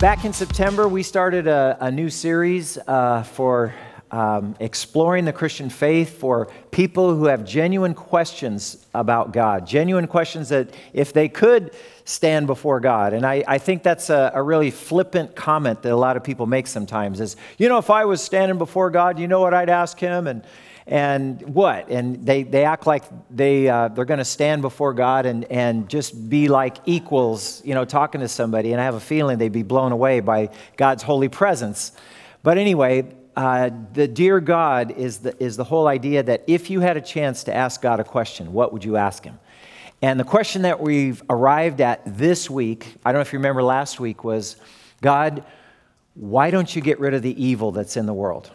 Back in September, we started a, a new series uh, for um, exploring the Christian faith for people who have genuine questions about God, genuine questions that if they could stand before God. And I, I think that's a, a, really flippant comment that a lot of people make sometimes is, you know, if I was standing before God, you know what I'd ask him? And and what? And they, they act like they, uh, they're going to stand before God and, and just be like equals, you know, talking to somebody. And I have a feeling they'd be blown away by God's holy presence. But anyway, uh, the dear God is the, is the whole idea that if you had a chance to ask God a question, what would you ask him? And the question that we've arrived at this week, I don't know if you remember last week, was God, why don't you get rid of the evil that's in the world?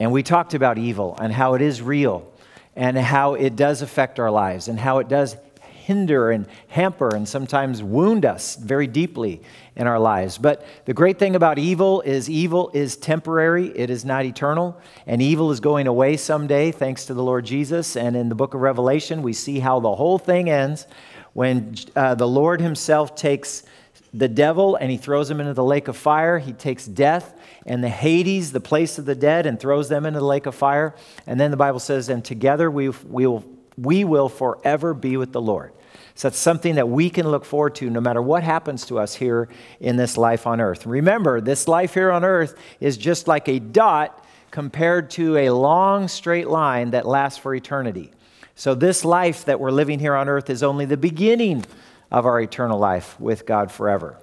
And we talked about evil and how it is real and how it does affect our lives and how it does hinder and hamper and sometimes wound us very deeply in our lives. But the great thing about evil is evil is temporary, it is not eternal, and evil is going away someday thanks to the Lord Jesus. And in the book of Revelation, we see how the whole thing ends when uh, the Lord Himself takes the devil and he throws him into the lake of fire. He takes death and the Hades, the place of the dead, and throws them into the lake of fire. And then the Bible says, and together we, we, will, we will forever be with the Lord. So that's something that we can look forward to no matter what happens to us here in this life on earth. Remember, this life here on earth is just like a dot compared to a long straight line that lasts for eternity. So, this life that we're living here on earth is only the beginning of our eternal life with God forever.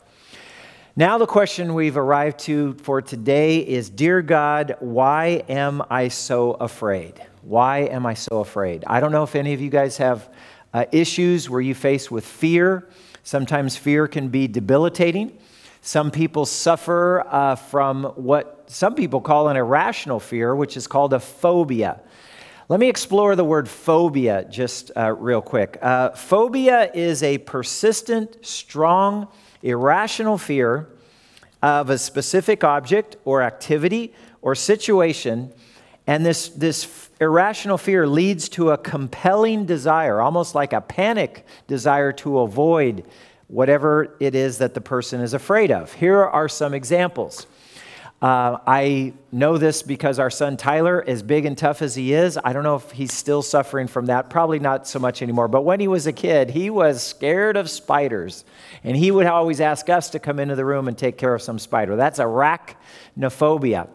Now, the question we've arrived to for today is Dear God, why am I so afraid? Why am I so afraid? I don't know if any of you guys have uh, issues where you face with fear. Sometimes fear can be debilitating. Some people suffer uh, from what some people call an irrational fear, which is called a phobia. Let me explore the word phobia just uh, real quick. Uh, phobia is a persistent, strong, irrational fear of a specific object or activity or situation. And this, this irrational fear leads to a compelling desire, almost like a panic desire to avoid whatever it is that the person is afraid of. Here are some examples. Uh, I know this because our son Tyler, as big and tough as he is, I don't know if he's still suffering from that. Probably not so much anymore. But when he was a kid, he was scared of spiders. And he would always ask us to come into the room and take care of some spider. That's arachnophobia.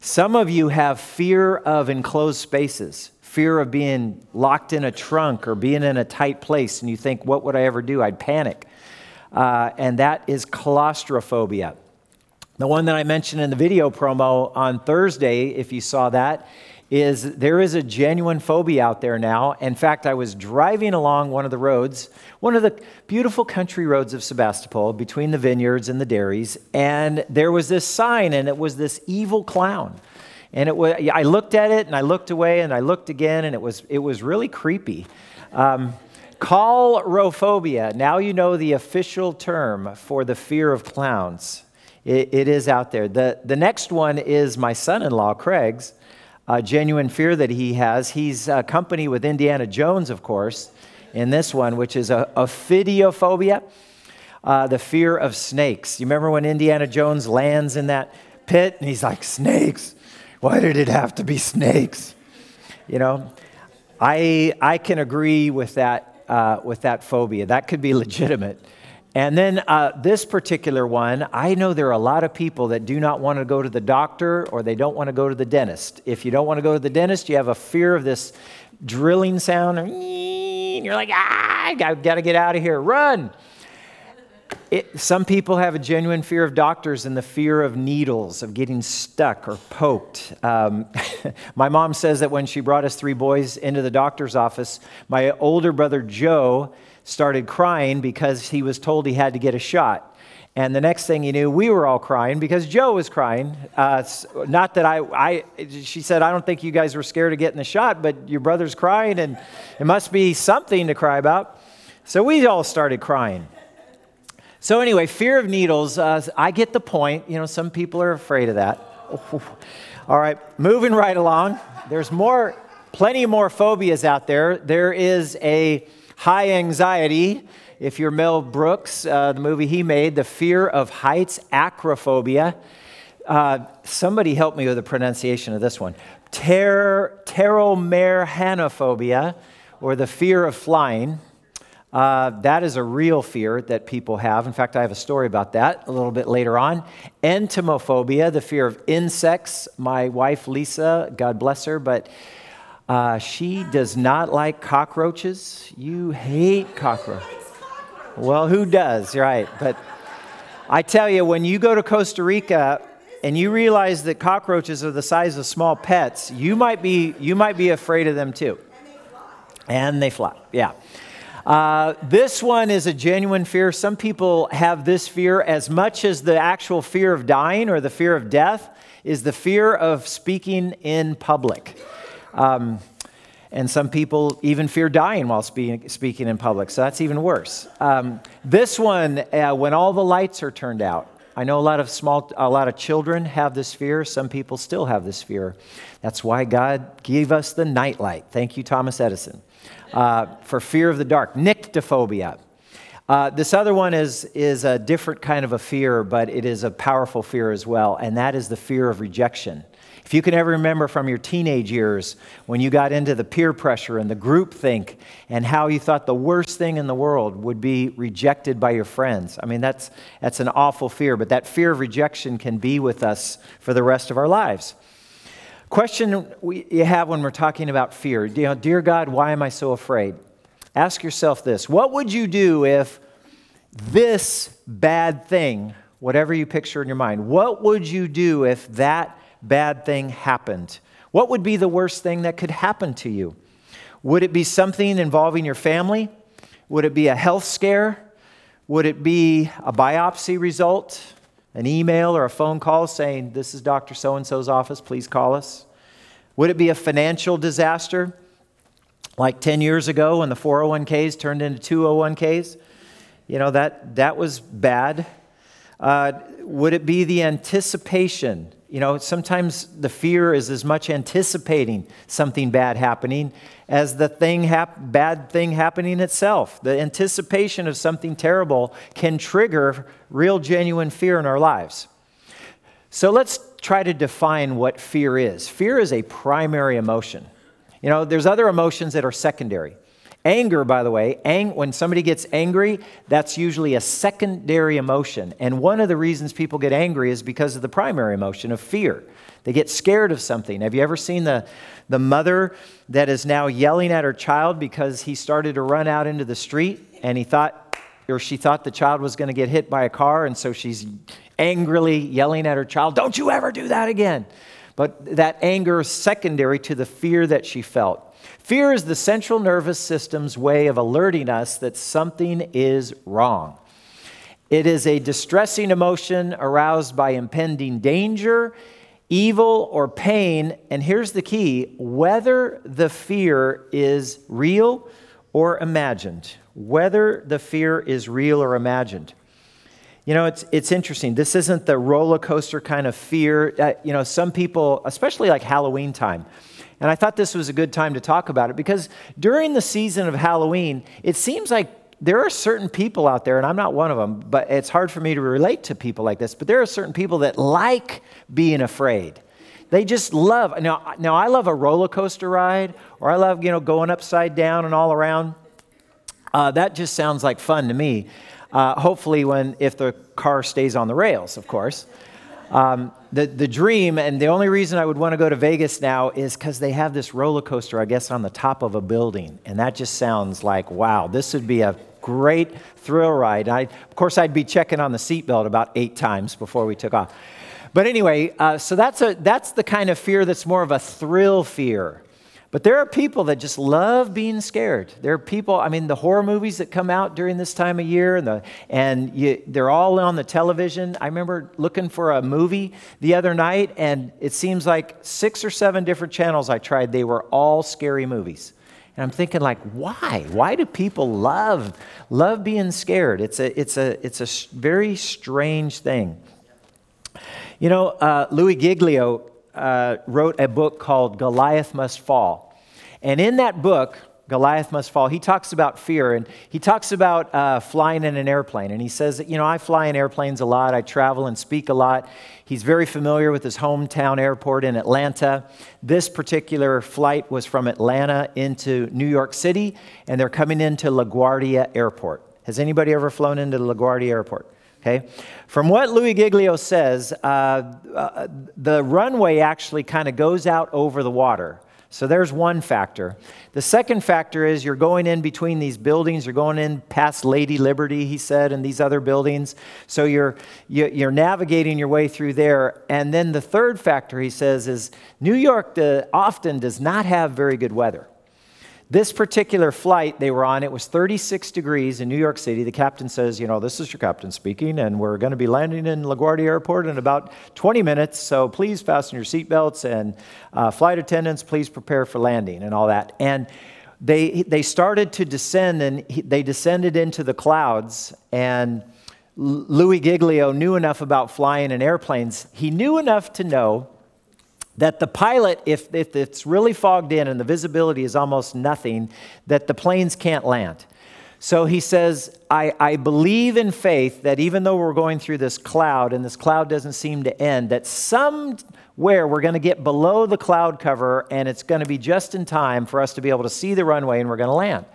Some of you have fear of enclosed spaces, fear of being locked in a trunk or being in a tight place. And you think, what would I ever do? I'd panic. Uh, and that is claustrophobia. The one that I mentioned in the video promo on Thursday, if you saw that, is there is a genuine phobia out there now. In fact, I was driving along one of the roads, one of the beautiful country roads of Sebastopol between the vineyards and the dairies, and there was this sign, and it was this evil clown. And it was, I looked at it and I looked away and I looked again, and it was, it was really creepy. Um, Coulrophobia. Now you know the official term for the fear of clowns. It, it is out there. The, the next one is my son in law, Craig's uh, genuine fear that he has. He's a company with Indiana Jones, of course, in this one, which is a, ophidiophobia, uh, the fear of snakes. You remember when Indiana Jones lands in that pit and he's like, Snakes? Why did it have to be snakes? You know, I, I can agree with that, uh, with that phobia. That could be legitimate. And then uh, this particular one, I know there are a lot of people that do not want to go to the doctor or they don't want to go to the dentist. If you don't want to go to the dentist, you have a fear of this drilling sound, and you're like, ah, I got to get out of here, run. It, some people have a genuine fear of doctors and the fear of needles, of getting stuck or poked. Um, my mom says that when she brought us three boys into the doctor's office, my older brother Joe started crying because he was told he had to get a shot. And the next thing he knew, we were all crying because Joe was crying. Uh, not that I, I, she said, I don't think you guys were scared of getting the shot, but your brother's crying and it must be something to cry about. So we all started crying. So, anyway, fear of needles, uh, I get the point. You know, some people are afraid of that. All right, moving right along. There's more, plenty more phobias out there. There is a high anxiety. if you're Mel Brooks, uh, the movie he made, The Fear of Heights, acrophobia. Uh, somebody help me with the pronunciation of this one. Ter- pteromerhanophobia, or the fear of flying. Uh, that is a real fear that people have. In fact, I have a story about that a little bit later on. Entomophobia, the fear of insects. My wife, Lisa, God bless her, but uh, she does not like cockroaches. You hate cockroaches. Well, who does, right? But I tell you, when you go to Costa Rica and you realize that cockroaches are the size of small pets, you might be, you might be afraid of them too. And they fly, yeah. Uh, this one is a genuine fear. Some people have this fear as much as the actual fear of dying or the fear of death is the fear of speaking in public. Um, and some people even fear dying while speak, speaking in public, so that's even worse. Um, this one, uh, when all the lights are turned out, I know a lot of small, a lot of children have this fear. Some people still have this fear. That's why God gave us the nightlight. Thank you, Thomas Edison uh, for fear of the dark, nyctophobia. Uh, this other one is, is a different kind of a fear, but it is a powerful fear as well, and that is the fear of rejection. If you can ever remember from your teenage years when you got into the peer pressure and the group think and how you thought the worst thing in the world would be rejected by your friends. I mean, that's, that's an awful fear, but that fear of rejection can be with us for the rest of our lives. Question we, you have when we're talking about fear you know, Dear God, why am I so afraid? Ask yourself this What would you do if this bad thing, whatever you picture in your mind, what would you do if that bad thing happened? What would be the worst thing that could happen to you? Would it be something involving your family? Would it be a health scare? Would it be a biopsy result? an email or a phone call saying, This is Dr. So and so's office, please call us? Would it be a financial disaster like 10 years ago when the 401ks turned into 201ks? You know, that, that was bad. Uh, would it be the anticipation you know, sometimes the fear is as much anticipating something bad happening as the thing hap- bad thing happening itself. The anticipation of something terrible can trigger real, genuine fear in our lives. So let's try to define what fear is. Fear is a primary emotion. You know, there's other emotions that are secondary. Anger, by the way, ang- when somebody gets angry, that's usually a secondary emotion. And one of the reasons people get angry is because of the primary emotion of fear. They get scared of something. Have you ever seen the, the mother that is now yelling at her child because he started to run out into the street and he thought, or she thought the child was going to get hit by a car, and so she's angrily yelling at her child, Don't you ever do that again. But that anger is secondary to the fear that she felt. Fear is the central nervous system's way of alerting us that something is wrong. It is a distressing emotion aroused by impending danger, evil, or pain. And here's the key whether the fear is real or imagined. Whether the fear is real or imagined. You know, it's, it's interesting. This isn't the roller coaster kind of fear. Uh, you know, some people, especially like Halloween time, and I thought this was a good time to talk about it because during the season of Halloween, it seems like there are certain people out there, and I'm not one of them, but it's hard for me to relate to people like this, but there are certain people that like being afraid. They just love. Now, now I love a roller coaster ride, or I love, you know, going upside down and all around. Uh, that just sounds like fun to me. Uh, hopefully, when if the car stays on the rails, of course. Um, the, the dream, and the only reason I would want to go to Vegas now is because they have this roller coaster, I guess, on the top of a building. And that just sounds like, wow, this would be a great thrill ride. I, of course, I'd be checking on the seatbelt about eight times before we took off. But anyway, uh, so that's, a, that's the kind of fear that's more of a thrill fear. But there are people that just love being scared. There are people, I mean, the horror movies that come out during this time of year, and, the, and you, they're all on the television. I remember looking for a movie the other night, and it seems like six or seven different channels I tried, they were all scary movies. And I'm thinking, like, why? Why do people love, love being scared? It's a, it's a, it's a very strange thing. You know, uh, Louis Giglio uh, wrote a book called Goliath Must Fall. And in that book, Goliath must fall. He talks about fear and he talks about uh, flying in an airplane. And he says, You know, I fly in airplanes a lot, I travel and speak a lot. He's very familiar with his hometown airport in Atlanta. This particular flight was from Atlanta into New York City, and they're coming into LaGuardia Airport. Has anybody ever flown into LaGuardia Airport? Okay. From what Louis Giglio says, uh, uh, the runway actually kind of goes out over the water. So there's one factor. The second factor is you're going in between these buildings. You're going in past Lady Liberty, he said, and these other buildings. So you're, you're navigating your way through there. And then the third factor, he says, is New York uh, often does not have very good weather. This particular flight they were on, it was 36 degrees in New York City. The captain says, You know, this is your captain speaking, and we're going to be landing in LaGuardia Airport in about 20 minutes, so please fasten your seatbelts, and uh, flight attendants, please prepare for landing, and all that. And they, they started to descend, and he, they descended into the clouds, and Louis Giglio knew enough about flying in airplanes. He knew enough to know that the pilot, if, if it's really fogged in and the visibility is almost nothing, that the planes can't land. So he says, I, I believe in faith that even though we're going through this cloud and this cloud doesn't seem to end, that somewhere we're going to get below the cloud cover and it's going to be just in time for us to be able to see the runway and we're going to land.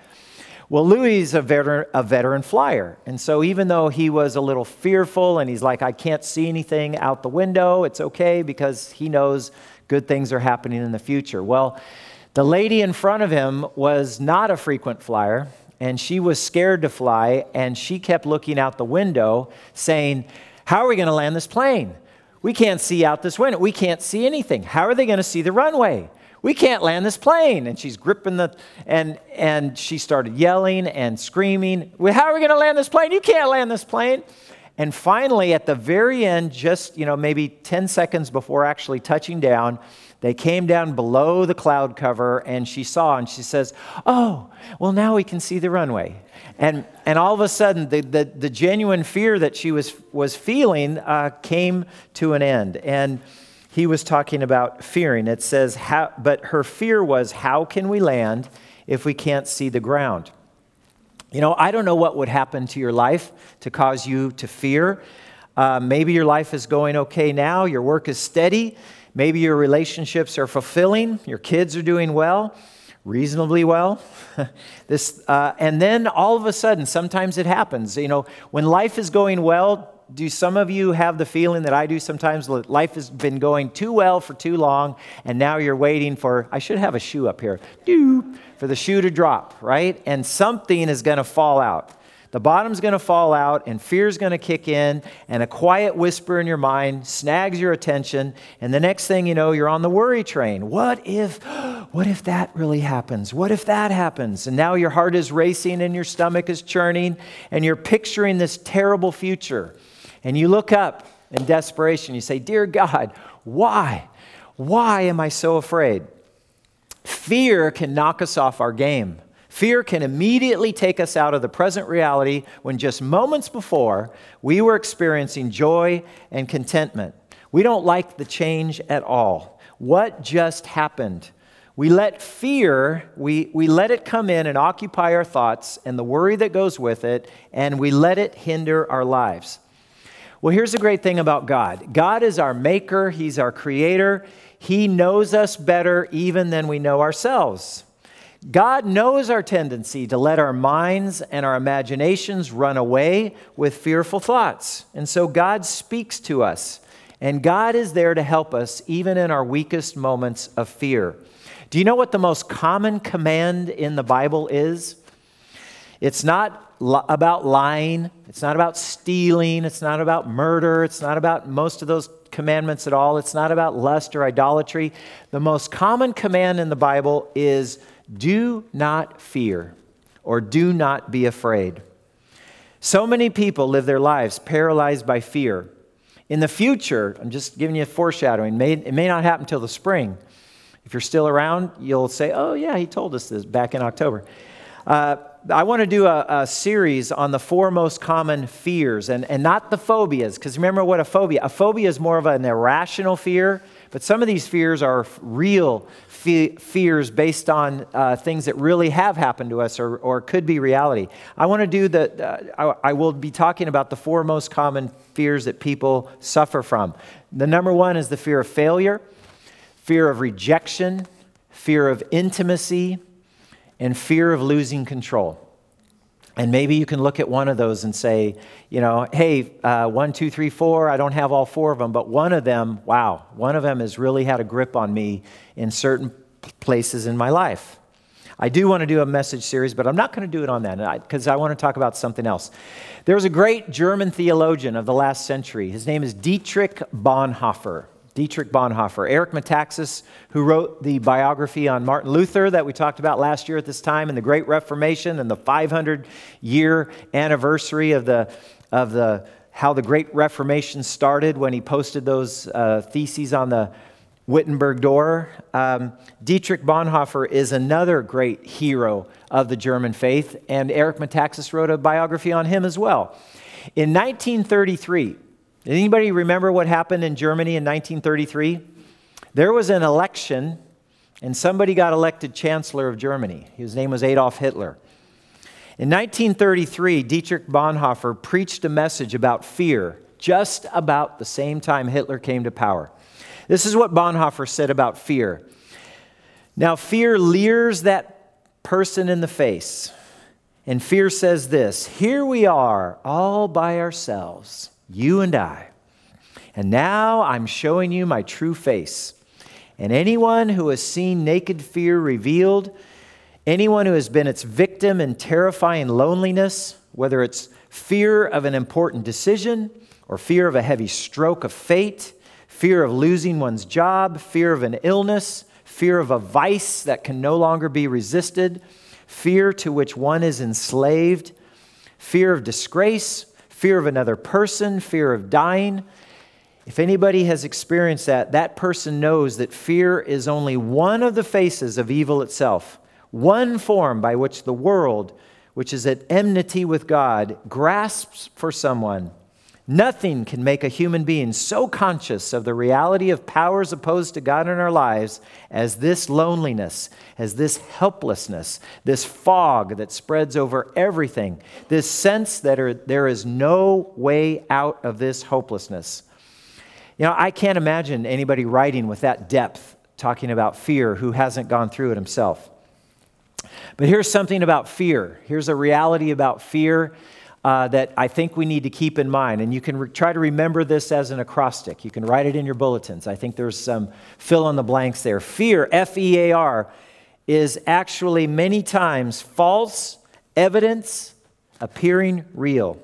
Well, Louis is a veteran, a veteran flyer. And so even though he was a little fearful and he's like, I can't see anything out the window, it's okay because he knows good things are happening in the future. Well, the lady in front of him was not a frequent flyer, and she was scared to fly, and she kept looking out the window saying, How are we going to land this plane? We can't see out this window. We can't see anything. How are they going to see the runway? We can't land this plane. And she's gripping the, and, and she started yelling and screaming, How are we going to land this plane? You can't land this plane. And finally, at the very end, just you know, maybe 10 seconds before actually touching down, they came down below the cloud cover and she saw and she says, Oh, well, now we can see the runway. And, and all of a sudden, the, the, the genuine fear that she was, was feeling uh, came to an end. And he was talking about fearing. It says, how, But her fear was, How can we land if we can't see the ground? You know, I don't know what would happen to your life to cause you to fear. Uh, maybe your life is going okay now, your work is steady, maybe your relationships are fulfilling, your kids are doing well, reasonably well. this, uh, and then all of a sudden, sometimes it happens. You know, when life is going well, do some of you have the feeling that I do sometimes? That life has been going too well for too long, and now you're waiting for, I should have a shoe up here, Doop, for the shoe to drop, right? And something is going to fall out. The bottom's going to fall out, and fear's going to kick in, and a quiet whisper in your mind snags your attention, and the next thing you know, you're on the worry train. What if, what if that really happens? What if that happens? And now your heart is racing, and your stomach is churning, and you're picturing this terrible future. And you look up in desperation, you say, Dear God, why? Why am I so afraid? Fear can knock us off our game. Fear can immediately take us out of the present reality when just moments before we were experiencing joy and contentment. We don't like the change at all. What just happened? We let fear, we, we let it come in and occupy our thoughts and the worry that goes with it, and we let it hinder our lives. Well, here's the great thing about God God is our maker, He's our creator. He knows us better even than we know ourselves. God knows our tendency to let our minds and our imaginations run away with fearful thoughts. And so God speaks to us, and God is there to help us even in our weakest moments of fear. Do you know what the most common command in the Bible is? It's not about lying. It's not about stealing. It's not about murder. It's not about most of those commandments at all. It's not about lust or idolatry. The most common command in the Bible is do not fear or do not be afraid. So many people live their lives paralyzed by fear. In the future, I'm just giving you a foreshadowing, it may not happen until the spring. If you're still around, you'll say, oh, yeah, he told us this back in October. Uh, I want to do a, a, series on the four most common fears and, and not the phobias, because remember what a phobia, a phobia is more of an irrational fear, but some of these fears are real fe- fears based on uh, things that really have happened to us or, or could be reality. I want to do the, uh, I, I will be talking about the four most common fears that people suffer from. The number one is the fear of failure, fear of rejection, fear of intimacy, and fear of losing control. And maybe you can look at one of those and say, you know, hey, uh, one, two, three, four, I don't have all four of them, but one of them, wow, one of them has really had a grip on me in certain places in my life. I do want to do a message series, but I'm not going to do it on that because I want to talk about something else. There was a great German theologian of the last century. His name is Dietrich Bonhoeffer. Dietrich Bonhoeffer. Eric Metaxas, who wrote the biography on Martin Luther that we talked about last year at this time, and the Great Reformation and the 500 year anniversary of the, of the how the Great Reformation started when he posted those uh, theses on the Wittenberg door. Um, Dietrich Bonhoeffer is another great hero of the German faith, and Eric Metaxas wrote a biography on him as well. In 1933, Anybody remember what happened in Germany in 1933? There was an election, and somebody got elected Chancellor of Germany. His name was Adolf Hitler. In 1933, Dietrich Bonhoeffer preached a message about fear just about the same time Hitler came to power. This is what Bonhoeffer said about fear. Now, fear leers that person in the face. And fear says this Here we are, all by ourselves you and I. And now I'm showing you my true face. And anyone who has seen naked fear revealed, anyone who has been its victim in terrifying loneliness, whether it's fear of an important decision or fear of a heavy stroke of fate, fear of losing one's job, fear of an illness, fear of a vice that can no longer be resisted, fear to which one is enslaved, fear of disgrace, fear of another person, fear of dying. If anybody has experienced that, that person knows that fear is only one of the faces of evil itself, one form by which the world, which is at enmity with God, grasps for someone Nothing can make a human being so conscious of the reality of powers opposed to God in our lives as this loneliness, as this helplessness, this fog that spreads over everything, this sense that are, there is no way out of this hopelessness. You know, I can't imagine anybody writing with that depth talking about fear who hasn't gone through it himself. But here's something about fear. Here's a reality about fear uh, that I think we need to keep in mind. And you can re- try to remember this as an acrostic. You can write it in your bulletins. I think there's some fill in the blanks there. Fear, F E A R, is actually many times false evidence appearing real.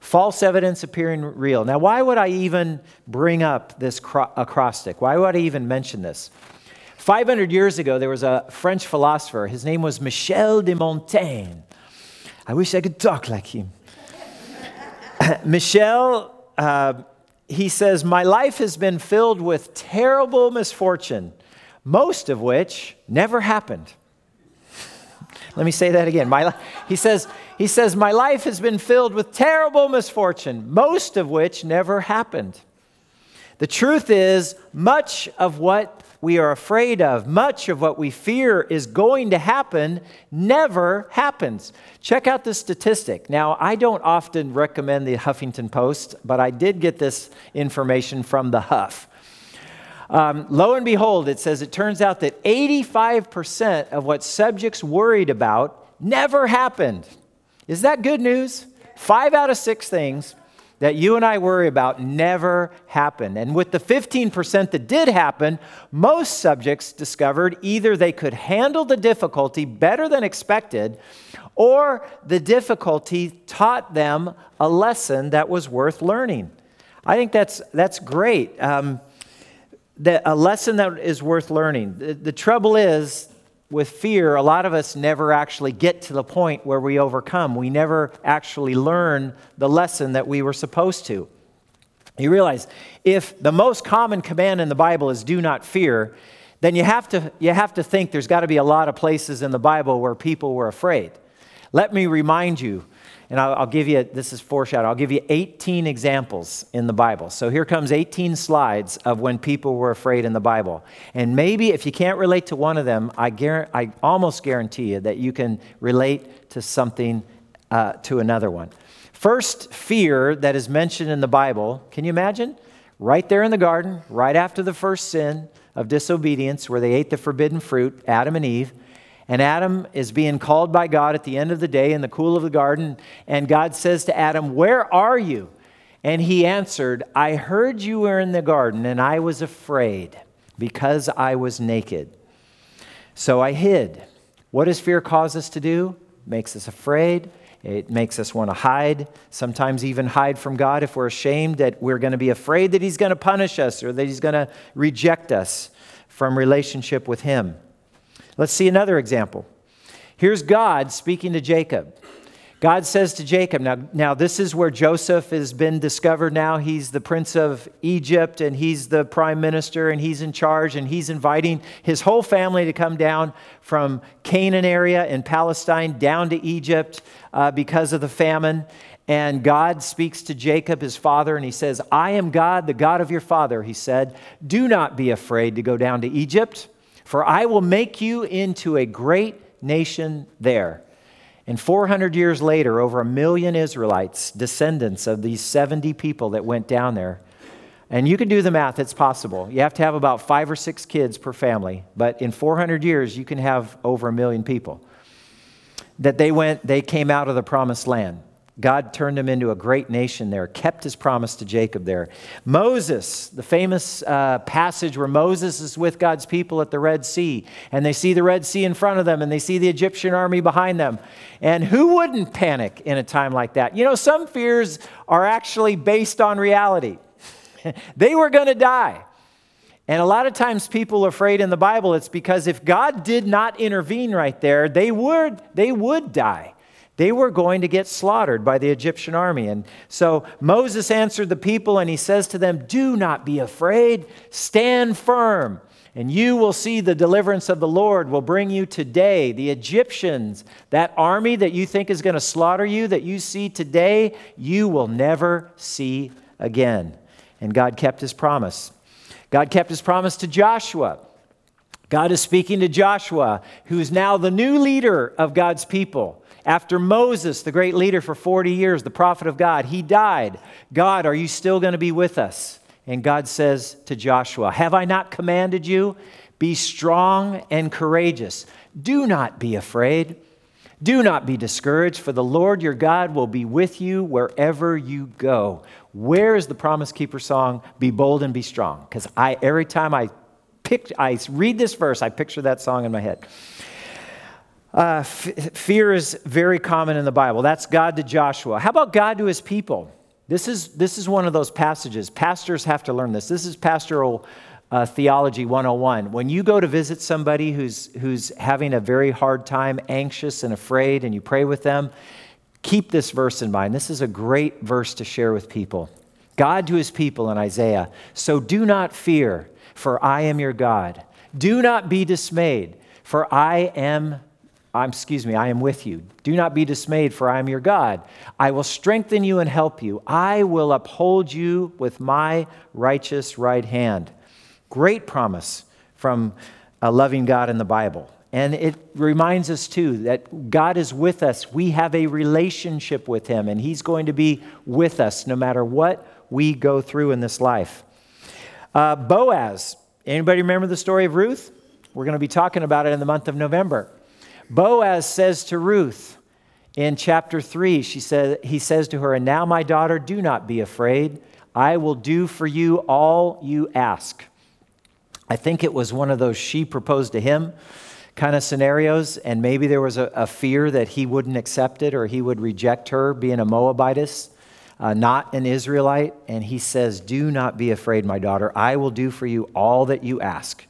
False evidence appearing real. Now, why would I even bring up this cro- acrostic? Why would I even mention this? 500 years ago, there was a French philosopher. His name was Michel de Montaigne. I wish I could talk like him. Michelle, uh, he says, My life has been filled with terrible misfortune, most of which never happened. Let me say that again. My, he, says, he says, My life has been filled with terrible misfortune, most of which never happened. The truth is, much of what we are afraid of, much of what we fear is going to happen, never happens. Check out this statistic. Now, I don't often recommend the Huffington Post, but I did get this information from the Huff. Um, lo and behold, it says it turns out that 85% of what subjects worried about never happened. Is that good news? Five out of six things that you and I worry about never happened. And with the 15% that did happen, most subjects discovered either they could handle the difficulty better than expected, or the difficulty taught them a lesson that was worth learning. I think that's, that's great. Um, that a lesson that is worth learning. The, the trouble is, with fear, a lot of us never actually get to the point where we overcome. We never actually learn the lesson that we were supposed to. You realize if the most common command in the Bible is do not fear, then you have to, you have to think there's got to be a lot of places in the Bible where people were afraid. Let me remind you And I'll, I'll, give you, this is foreshadow, I'll give you 18 examples in the Bible. So here comes 18 slides of when people were afraid in the Bible. And maybe if you can't relate to one of them, I, guarantee, I almost guarantee you that you can relate to something, uh, to another one. First fear that is mentioned in the Bible, can you imagine? Right there in the garden, right after the first sin of disobedience, where they ate the forbidden fruit, Adam and Eve. And Adam is being called by God at the end of the day in the cool of the garden. And God says to Adam, Where are you? And he answered, I heard you were in the garden, and I was afraid because I was naked. So I hid. What does fear cause us to do? Makes us afraid. It makes us want to hide, sometimes even hide from God if we're ashamed that we're going to be afraid that He's going to punish us or that He's going to reject us from relationship with Him. Let's see another example. Here's God speaking to Jacob. God says to Jacob, now, now this is where Joseph has been discovered now. He's the prince of Egypt and he's the prime minister and he's in charge and he's inviting his whole family to come down from Canaan area in Palestine down to Egypt uh, because of the famine. And God speaks to Jacob, his father, and he says, I am God, the God of your father. He said, Do not be afraid to go down to Egypt, for I will make you into a great nation there. And 400 years later, over a million Israelites, descendants of these 70 people that went down there. And you can do the math, it's possible. You have to have about five or six kids per family, but in 400 years, you can have over a million people. That they went, they came out of the promised land. God turned him into a great nation there, kept his promise to Jacob there. Moses, the famous uh, passage where Moses is with God's people at the Red Sea, and they see the Red Sea in front of them, and they see the Egyptian army behind them. And who wouldn't panic in a time like that? You know, some fears are actually based on reality. they were going to die. And a lot of times people are afraid in the Bible, it's because if God did not intervene right there, they would, they would die. They were going to get slaughtered by the Egyptian army. And so Moses answered the people and he says to them, Do not be afraid, stand firm, and you will see the deliverance of the Lord will bring you today. The Egyptians, that army that you think is going to slaughter you, that you see today, you will never see again. And God kept his promise. God kept his promise to Joshua. God is speaking to Joshua, who's now the new leader of God's people. After Moses, the great leader for 40 years, the prophet of God, he died. God, are you still going to be with us? And God says to Joshua, Have I not commanded you? Be strong and courageous. Do not be afraid. Do not be discouraged, for the Lord your God will be with you wherever you go. Where is the Promise Keeper song? Be bold and be strong. Because I every time I pick, I read this verse, I picture that song in my head. Uh, f- fear is very common in the Bible. That's God to Joshua. How about God to his people? This is, this is one of those passages. Pastors have to learn this. This is pastoral uh, theology 101. When you go to visit somebody who's, who's having a very hard time, anxious and afraid, and you pray with them, keep this verse in mind. This is a great verse to share with people. God to his people in Isaiah. So do not fear, for I am your God. Do not be dismayed, for I am I'm, excuse me, I am with you. Do not be dismayed, for I am your God. I will strengthen you and help you. I will uphold you with my righteous right hand. Great promise from a loving God in the Bible. And it reminds us, too, that God is with us. We have a relationship with Him, and He's going to be with us no matter what we go through in this life. Uh, Boaz, anybody remember the story of Ruth? We're going to be talking about it in the month of November. Boaz says to Ruth in chapter 3, she said, he says to her, And now, my daughter, do not be afraid. I will do for you all you ask. I think it was one of those she proposed to him kind of scenarios, and maybe there was a, a fear that he wouldn't accept it or he would reject her being a Moabitess. Uh, not an Israelite, and he says, Do not be afraid, my daughter. I will do for you all that you ask.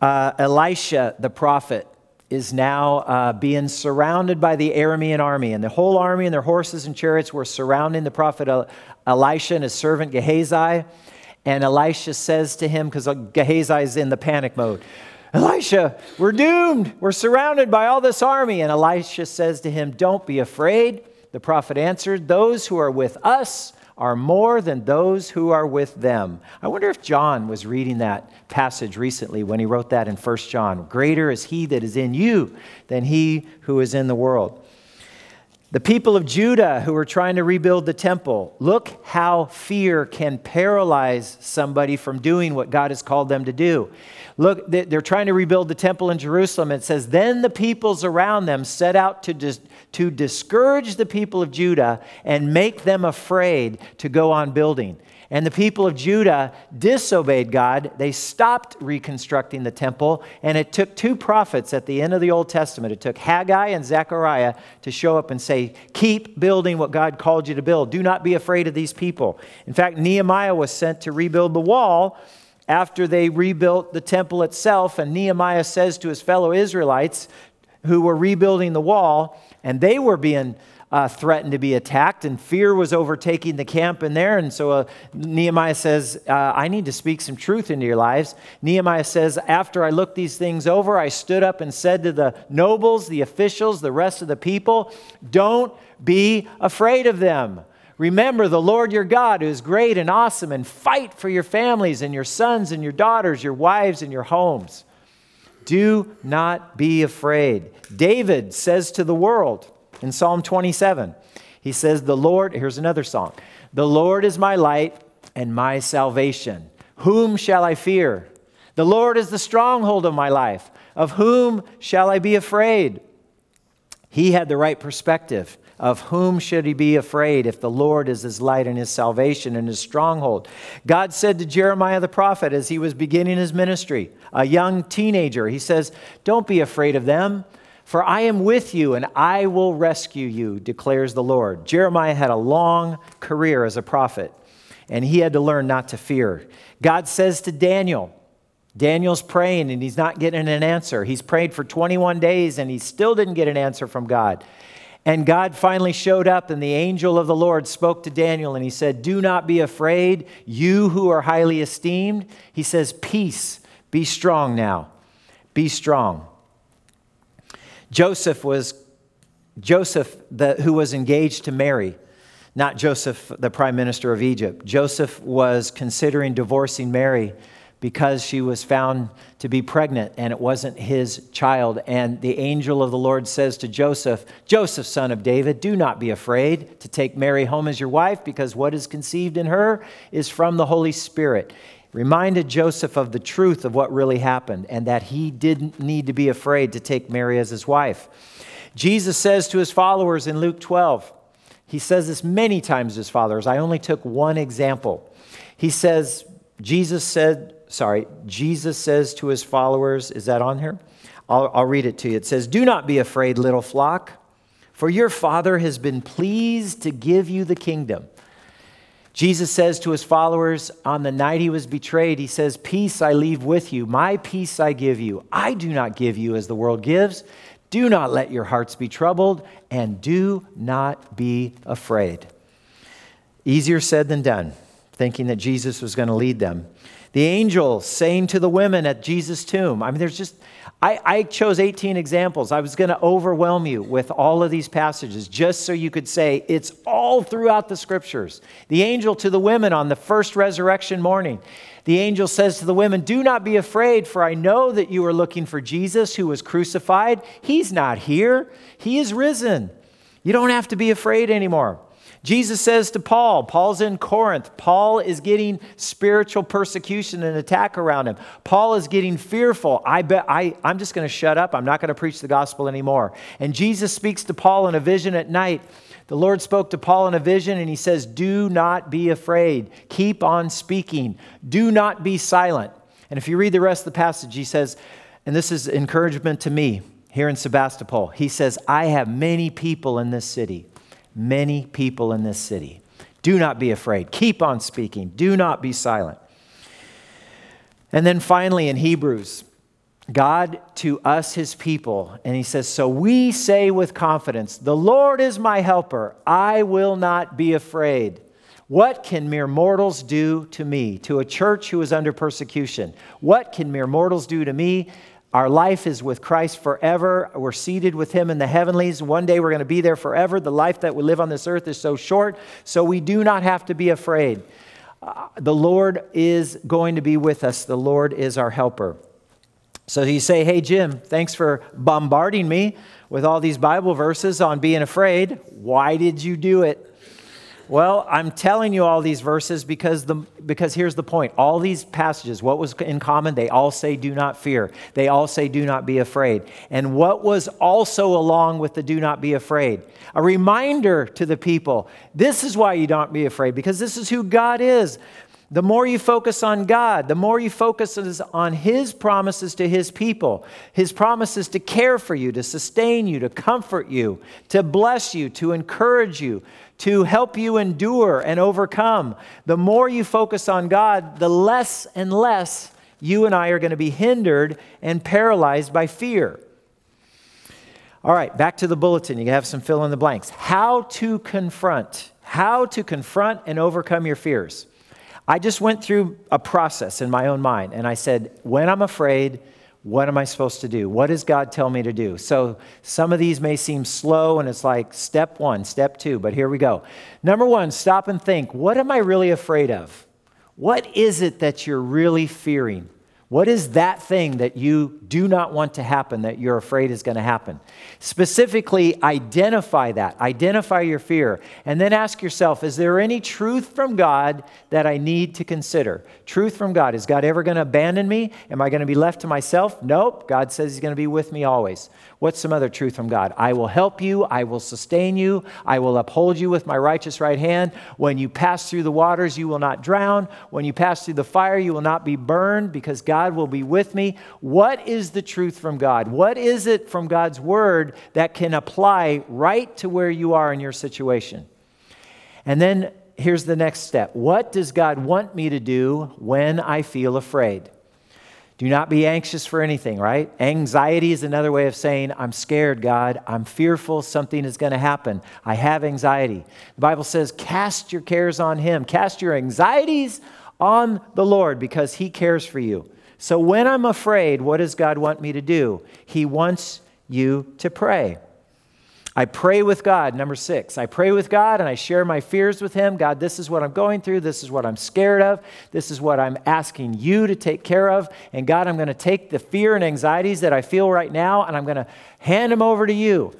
Uh, Elisha, the prophet, is now uh, being surrounded by the Aramean army. And the whole army and their horses and chariots were surrounding the prophet Elisha and his servant Gehazi. And Elisha says to him, because Gehazi is in the panic mode, Elisha, we're doomed. We're surrounded by all this army. And Elisha says to him, Don't be afraid. The prophet answered, Those who are with us are more than those who are with them. I wonder if John was reading that passage recently when he wrote that in 1 John. Greater is he that is in you than he who is in the world. The people of Judah who were trying to rebuild the temple, look how fear can paralyze somebody from doing what God has called them to do. Look, they're trying to rebuild the temple in Jerusalem. It says, Then the peoples around them set out to, dis- to discourage the people of Judah and make them afraid to go on building. And the people of Judah disobeyed God. They stopped reconstructing the temple. And it took two prophets at the end of the Old Testament. It took Haggai and Zechariah to show up and say, Keep building what God called you to build. Do not be afraid of these people. In fact, Nehemiah was sent to rebuild the wall after they rebuilt the temple itself. And Nehemiah says to his fellow Israelites who were rebuilding the wall, and they were being uh, threatened to be attacked, and fear was overtaking the camp in there. And so uh, Nehemiah says, uh, I need to speak some truth into your lives. Nehemiah says, After I looked these things over, I stood up and said to the nobles, the officials, the rest of the people, Don't be afraid of them. Remember the Lord your God, who is great and awesome, and fight for your families and your sons and your daughters, your wives and your homes. Do not be afraid. David says to the world, in Psalm 27. He says, The Lord, here's another song The Lord is my light and my salvation. Whom shall I fear? The Lord is the stronghold of my life. Of whom shall I be afraid? He had the right perspective. Of whom should he be afraid if the Lord is his light and his salvation and his stronghold? God said to Jeremiah the prophet as he was beginning his ministry, a young teenager, He says, Don't be afraid of them. For I am with you and I will rescue you, declares the Lord. Jeremiah had a long career as a prophet, and he had to learn not to fear. God says to Daniel, Daniel's praying and he's not getting an answer. He's prayed for 21 days and he still didn't get an answer from God. And God finally showed up, and the angel of the Lord spoke to Daniel, and he said, Do not be afraid, you who are highly esteemed. He says, Peace, be strong now. Be strong. Joseph was Joseph, the, who was engaged to Mary, not Joseph, the prime minister of Egypt. Joseph was considering divorcing Mary because she was found to be pregnant and it wasn't his child. And the angel of the Lord says to Joseph, Joseph, son of David, do not be afraid to take Mary home as your wife because what is conceived in her is from the Holy Spirit reminded Joseph of the truth of what really happened and that he didn't need to be afraid to take Mary as his wife. Jesus says to his followers in Luke 12, he says this many times to his followers. I only took one example. He says, Jesus said, sorry, Jesus says to his followers, is that on here? I'll, I'll read it to you. It says, Do not be afraid, little flock, for your Father has been pleased to give you the kingdom. Jesus says to his followers on the night he was betrayed, He says, Peace I leave with you, my peace I give you. I do not give you as the world gives. Do not let your hearts be troubled, and do not be afraid. Easier said than done, thinking that Jesus was going to lead them. The angel saying to the women at Jesus' tomb, I mean, there's just, I, I chose 18 examples. I was going to overwhelm you with all of these passages just so you could say it's all throughout the scriptures. The angel to the women on the first resurrection morning, the angel says to the women, Do not be afraid, for I know that you are looking for Jesus who was crucified. He's not here, he is risen. You don't have to be afraid anymore. Jesus says to Paul, Paul's in Corinth. Paul is getting spiritual persecution and attack around him. Paul is getting fearful. I bet I, I'm just going to shut up. I'm not going to preach the gospel anymore. And Jesus speaks to Paul in a vision at night. The Lord spoke to Paul in a vision and he says, Do not be afraid. Keep on speaking. Do not be silent. And if you read the rest of the passage, he says, and this is encouragement to me here in Sebastopol. He says, I have many people in this city many people in this city. Do not be afraid. Keep on speaking. Do not be silent. And then finally, in Hebrews, God to us, his people, and he says, So we say with confidence, The Lord is my helper. I will not be afraid. What can mere mortals do to me, to a church who is under persecution? What can mere mortals do to me? Our life is with Christ forever. We're seated with Him in the heavenlies. One day we're going to be there forever. The life that we live on this earth is so short, so we do not have to be afraid. Uh, the Lord is going to be with us, the Lord is our helper. So you say, Hey, Jim, thanks for bombarding me with all these Bible verses on being afraid. Why did you do it? Well, I'm telling you all these verses because, the, because here's the point. All these passages, what was in common? They all say, do not fear. They all say, do not be afraid. And what was also along with the do not be afraid? A reminder to the people this is why you don't be afraid, because this is who God is. The more you focus on God, the more you focus on His promises to His people, His promises to care for you, to sustain you, to comfort you, to bless you, to encourage you, to help you endure and overcome. The more you focus on God, the less and less you and I are going to be hindered and paralyzed by fear. All right, back to the bulletin. You have some fill in the blanks. How to confront, how to confront and overcome your fears. I just went through a process in my own mind and I said, when I'm afraid, what am I supposed to do? What does God tell me to do? So some of these may seem slow and it's like step one, step two, but here we go. Number one, stop and think what am I really afraid of? What is it that you're really fearing? What is that thing that you do not want to happen that you're afraid is going to happen? Specifically, identify that. Identify your fear. And then ask yourself is there any truth from God that I need to consider? Truth from God. Is God ever going to abandon me? Am I going to be left to myself? Nope. God says He's going to be with me always. What's some other truth from God? I will help you. I will sustain you. I will uphold you with my righteous right hand. When you pass through the waters, you will not drown. When you pass through the fire, you will not be burned because God will be with me. What is the truth from God? What is it from God's word that can apply right to where you are in your situation? And then here's the next step What does God want me to do when I feel afraid? Do not be anxious for anything, right? Anxiety is another way of saying, I'm scared, God. I'm fearful something is going to happen. I have anxiety. The Bible says, cast your cares on Him. Cast your anxieties on the Lord because He cares for you. So when I'm afraid, what does God want me to do? He wants you to pray. I pray with God. Number six, I pray with God and I share my fears with Him. God, this is what I'm going through. This is what I'm scared of. This is what I'm asking you to take care of. And God, I'm going to take the fear and anxieties that I feel right now and I'm going to hand them over to you.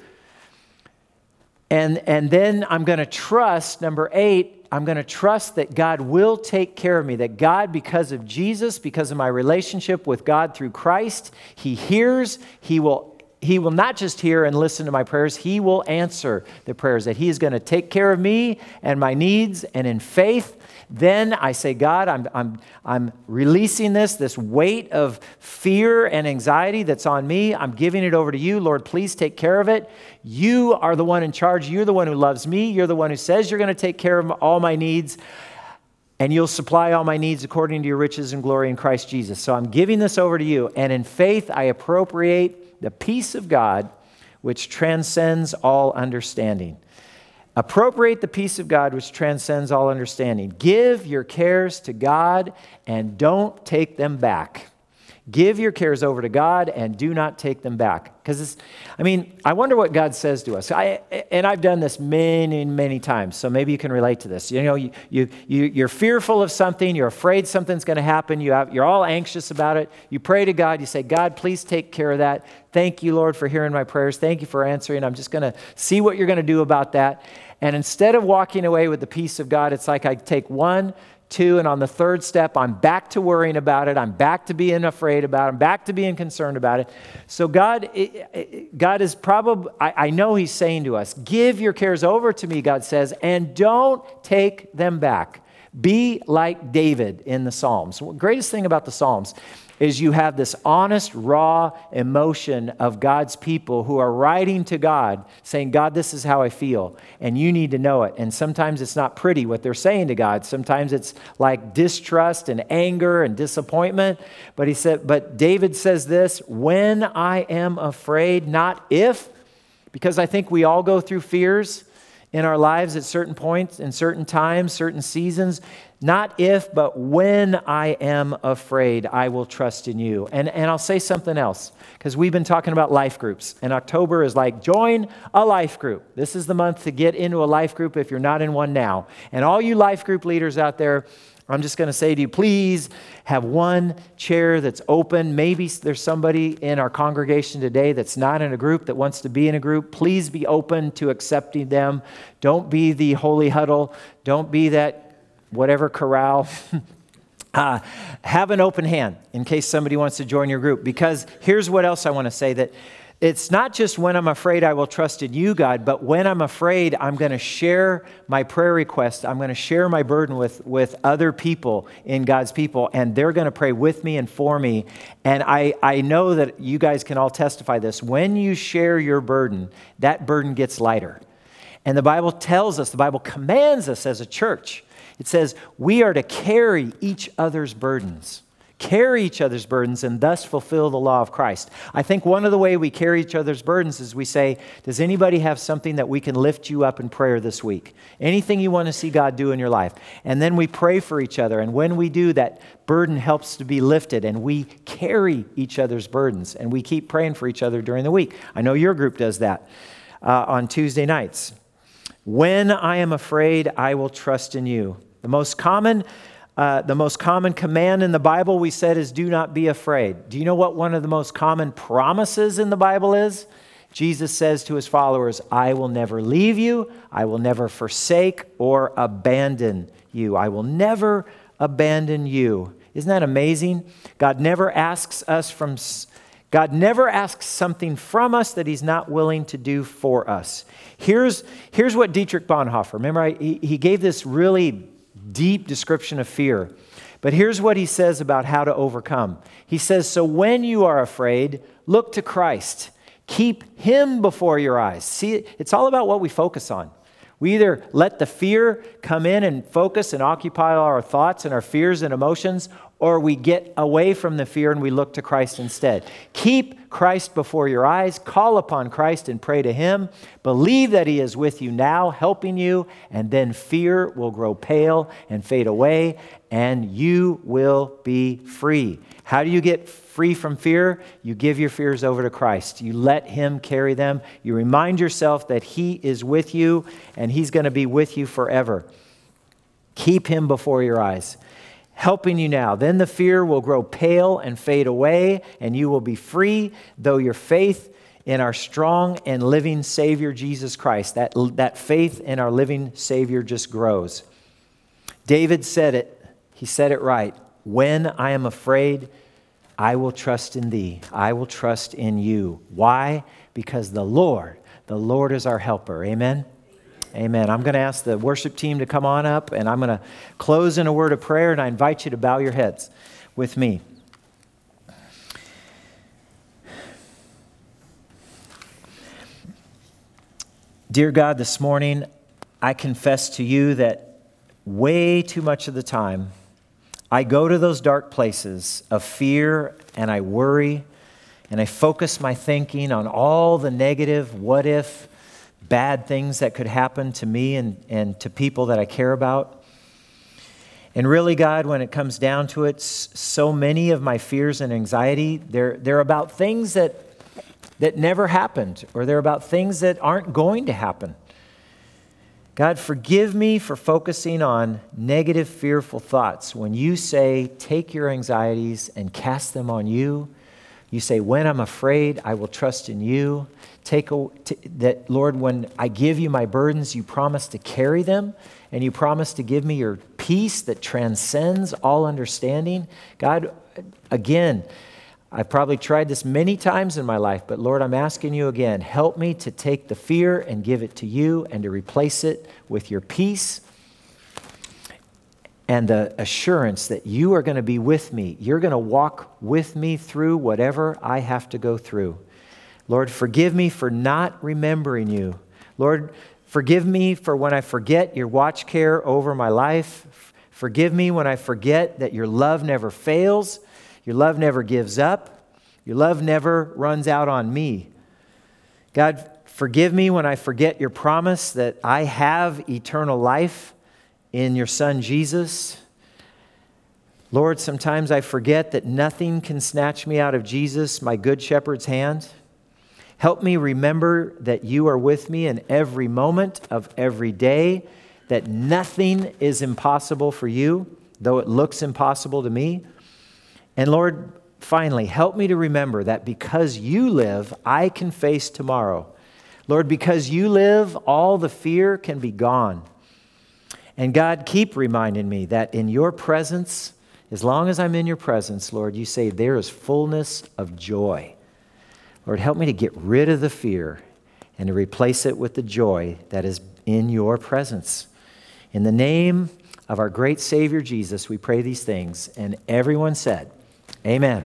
And, and then I'm going to trust, number eight, I'm going to trust that God will take care of me. That God, because of Jesus, because of my relationship with God through Christ, He hears, He will he will not just hear and listen to my prayers, he will answer the prayers, that he is going to take care of me and my needs. And in faith, then I say, God, I'm, I'm, I'm releasing this, this weight of fear and anxiety that's on me. I'm giving it over to you. Lord, please take care of it. You are the one in charge. You're the one who loves me. You're the one who says you're going to take care of all my needs and you'll supply all my needs according to your riches and glory in Christ Jesus. So I'm giving this over to you. And in faith, I appropriate the peace of God, which transcends all understanding. Appropriate the peace of God, which transcends all understanding. Give your cares to God and don't take them back. Give your cares over to God and do not take them back. Because, I mean, I wonder what God says to us. I, and I've done this many, many times, so maybe you can relate to this. You know, you, you, you, you're fearful of something, you're afraid something's going to happen, you have, you're all anxious about it. You pray to God, you say, God, please take care of that. Thank you, Lord, for hearing my prayers. Thank you for answering. I'm just going to see what you're going to do about that. And instead of walking away with the peace of God, it's like I take one, two, and on the third step, I'm back to worrying about it. I'm back to being afraid about it. I'm back to being concerned about it. So God, God is probably, I, I know He's saying to us, give your cares over to me, God says, and don't take them back. Be like David in the Psalms. The greatest thing about the Psalms is you have this honest, raw emotion of God's people who are writing to God saying, God, this is how I feel, and you need to know it. And sometimes it's not pretty what they're saying to God. Sometimes it's like distrust and anger and disappointment. But he said, but David says this when I am afraid, not if, because I think we all go through fears. In our lives at certain points, in certain times, certain seasons. Not if, but when I am afraid, I will trust in you. And, and I'll say something else, because we've been talking about life groups. And October is like, join a life group. This is the month to get into a life group if you're not in one now. And all you life group leaders out there, I'm just going to say to you, please have one chair that's open. Maybe there's somebody in our congregation today that's not in a group that wants to be in a group. Please be open to accepting them. Don't be the holy huddle. Don't be that whatever corral. uh, have an open hand in case somebody wants to join your group. Because here's what else I want to say that it's not just when I'm afraid I will trust in you, God, but when I'm afraid, I'm going to share my prayer request. I'm going to share my burden with, with other people in God's people, and they're going to pray with me and for me. And I, I know that you guys can all testify this. When you share your burden, that burden gets lighter. And the Bible tells us, the Bible commands us as a church, it says we are to carry each other's burdens carry each other's burdens and thus fulfill the law of Christ. I think one of the way we carry each other's burdens is we say, does anybody have something that we can lift you up in prayer this week? Anything you want to see God do in your life? And then we pray for each other and when we do that burden helps to be lifted and we carry each other's burdens and we keep praying for each other during the week. I know your group does that uh, on Tuesday nights. When I am afraid, I will trust in you. The most common uh, the most common command in the Bible we said is do not be afraid. Do you know what one of the most common promises in the Bible is? Jesus says to his followers, I will never leave you, I will never forsake or abandon you. I will never abandon you. Isn't that amazing? God never asks us from God never asks something from us that he's not willing to do for us. Here's, here's what Dietrich Bonhoeffer, remember, I, he, he gave this really deep description of fear. But here's what he says about how to overcome. He says, So when you are afraid, look to Christ. Keep him before your eyes. See, it's all about what we focus on. We either let the fear come in and focus and occupy our thoughts and our fears and emotions, or we get away from the fear and we look to Christ instead. Keep Christ before your eyes, call upon Christ and pray to Him. Believe that He is with you now, helping you, and then fear will grow pale and fade away, and you will be free. How do you get free from fear? You give your fears over to Christ. You let Him carry them. You remind yourself that He is with you and He's going to be with you forever. Keep Him before your eyes helping you now. Then the fear will grow pale and fade away, and you will be free, though your faith in our strong and living Savior Jesus Christ, that, that faith in our living Savior just grows. David said it, he said it right. When I am afraid, I will trust in thee. I will trust in you. Why? Because the Lord, the Lord is our helper. Amen. Amen. I'm going to ask the worship team to come on up, and I'm going to close in a word of prayer, and I invite you to bow your heads with me. Dear God, this morning, I confess to you that way too much of the time, I go to those dark places of fear and I worry and I focus my thinking on all the negative what if bad things that could happen to me and, and to people that I care about. And really, God, when it comes down to it, so many of my fears and anxiety, they're, they're about things that, that never happened, or they're about things that aren't going to happen. God, forgive me for focusing on negative, fearful thoughts. When you say, take your anxieties and cast them on you, you say, when I'm afraid, I will trust in you take a, t- that Lord, when I give you my burdens, you promise to carry them and you promise to give me your peace that transcends all understanding. God, again, I've probably tried this many times in my life, but Lord, I'm asking you again, help me to take the fear and give it to you and to replace it with your peace and the assurance that you are going to be with me. You're going to walk with me through whatever I have to go through. Lord, forgive me for not remembering you. Lord, forgive me for when I forget your watch care over my life. Forgive me when I forget that your love never fails, your love never gives up, your love never runs out on me. God, forgive me when I forget your promise that I have eternal life in your Son Jesus. Lord, sometimes I forget that nothing can snatch me out of Jesus, my good shepherd's hand. Help me remember that you are with me in every moment of every day, that nothing is impossible for you, though it looks impossible to me. And Lord, finally, help me to remember that because you live, I can face tomorrow. Lord, because you live, all the fear can be gone. And God, keep reminding me that in your presence, as long as I'm in your presence, Lord, you say there is fullness of joy. Lord, help me to get rid of the fear and to replace it with the joy that is in your presence. In the name of our great Savior Jesus, we pray these things. And everyone said, Amen.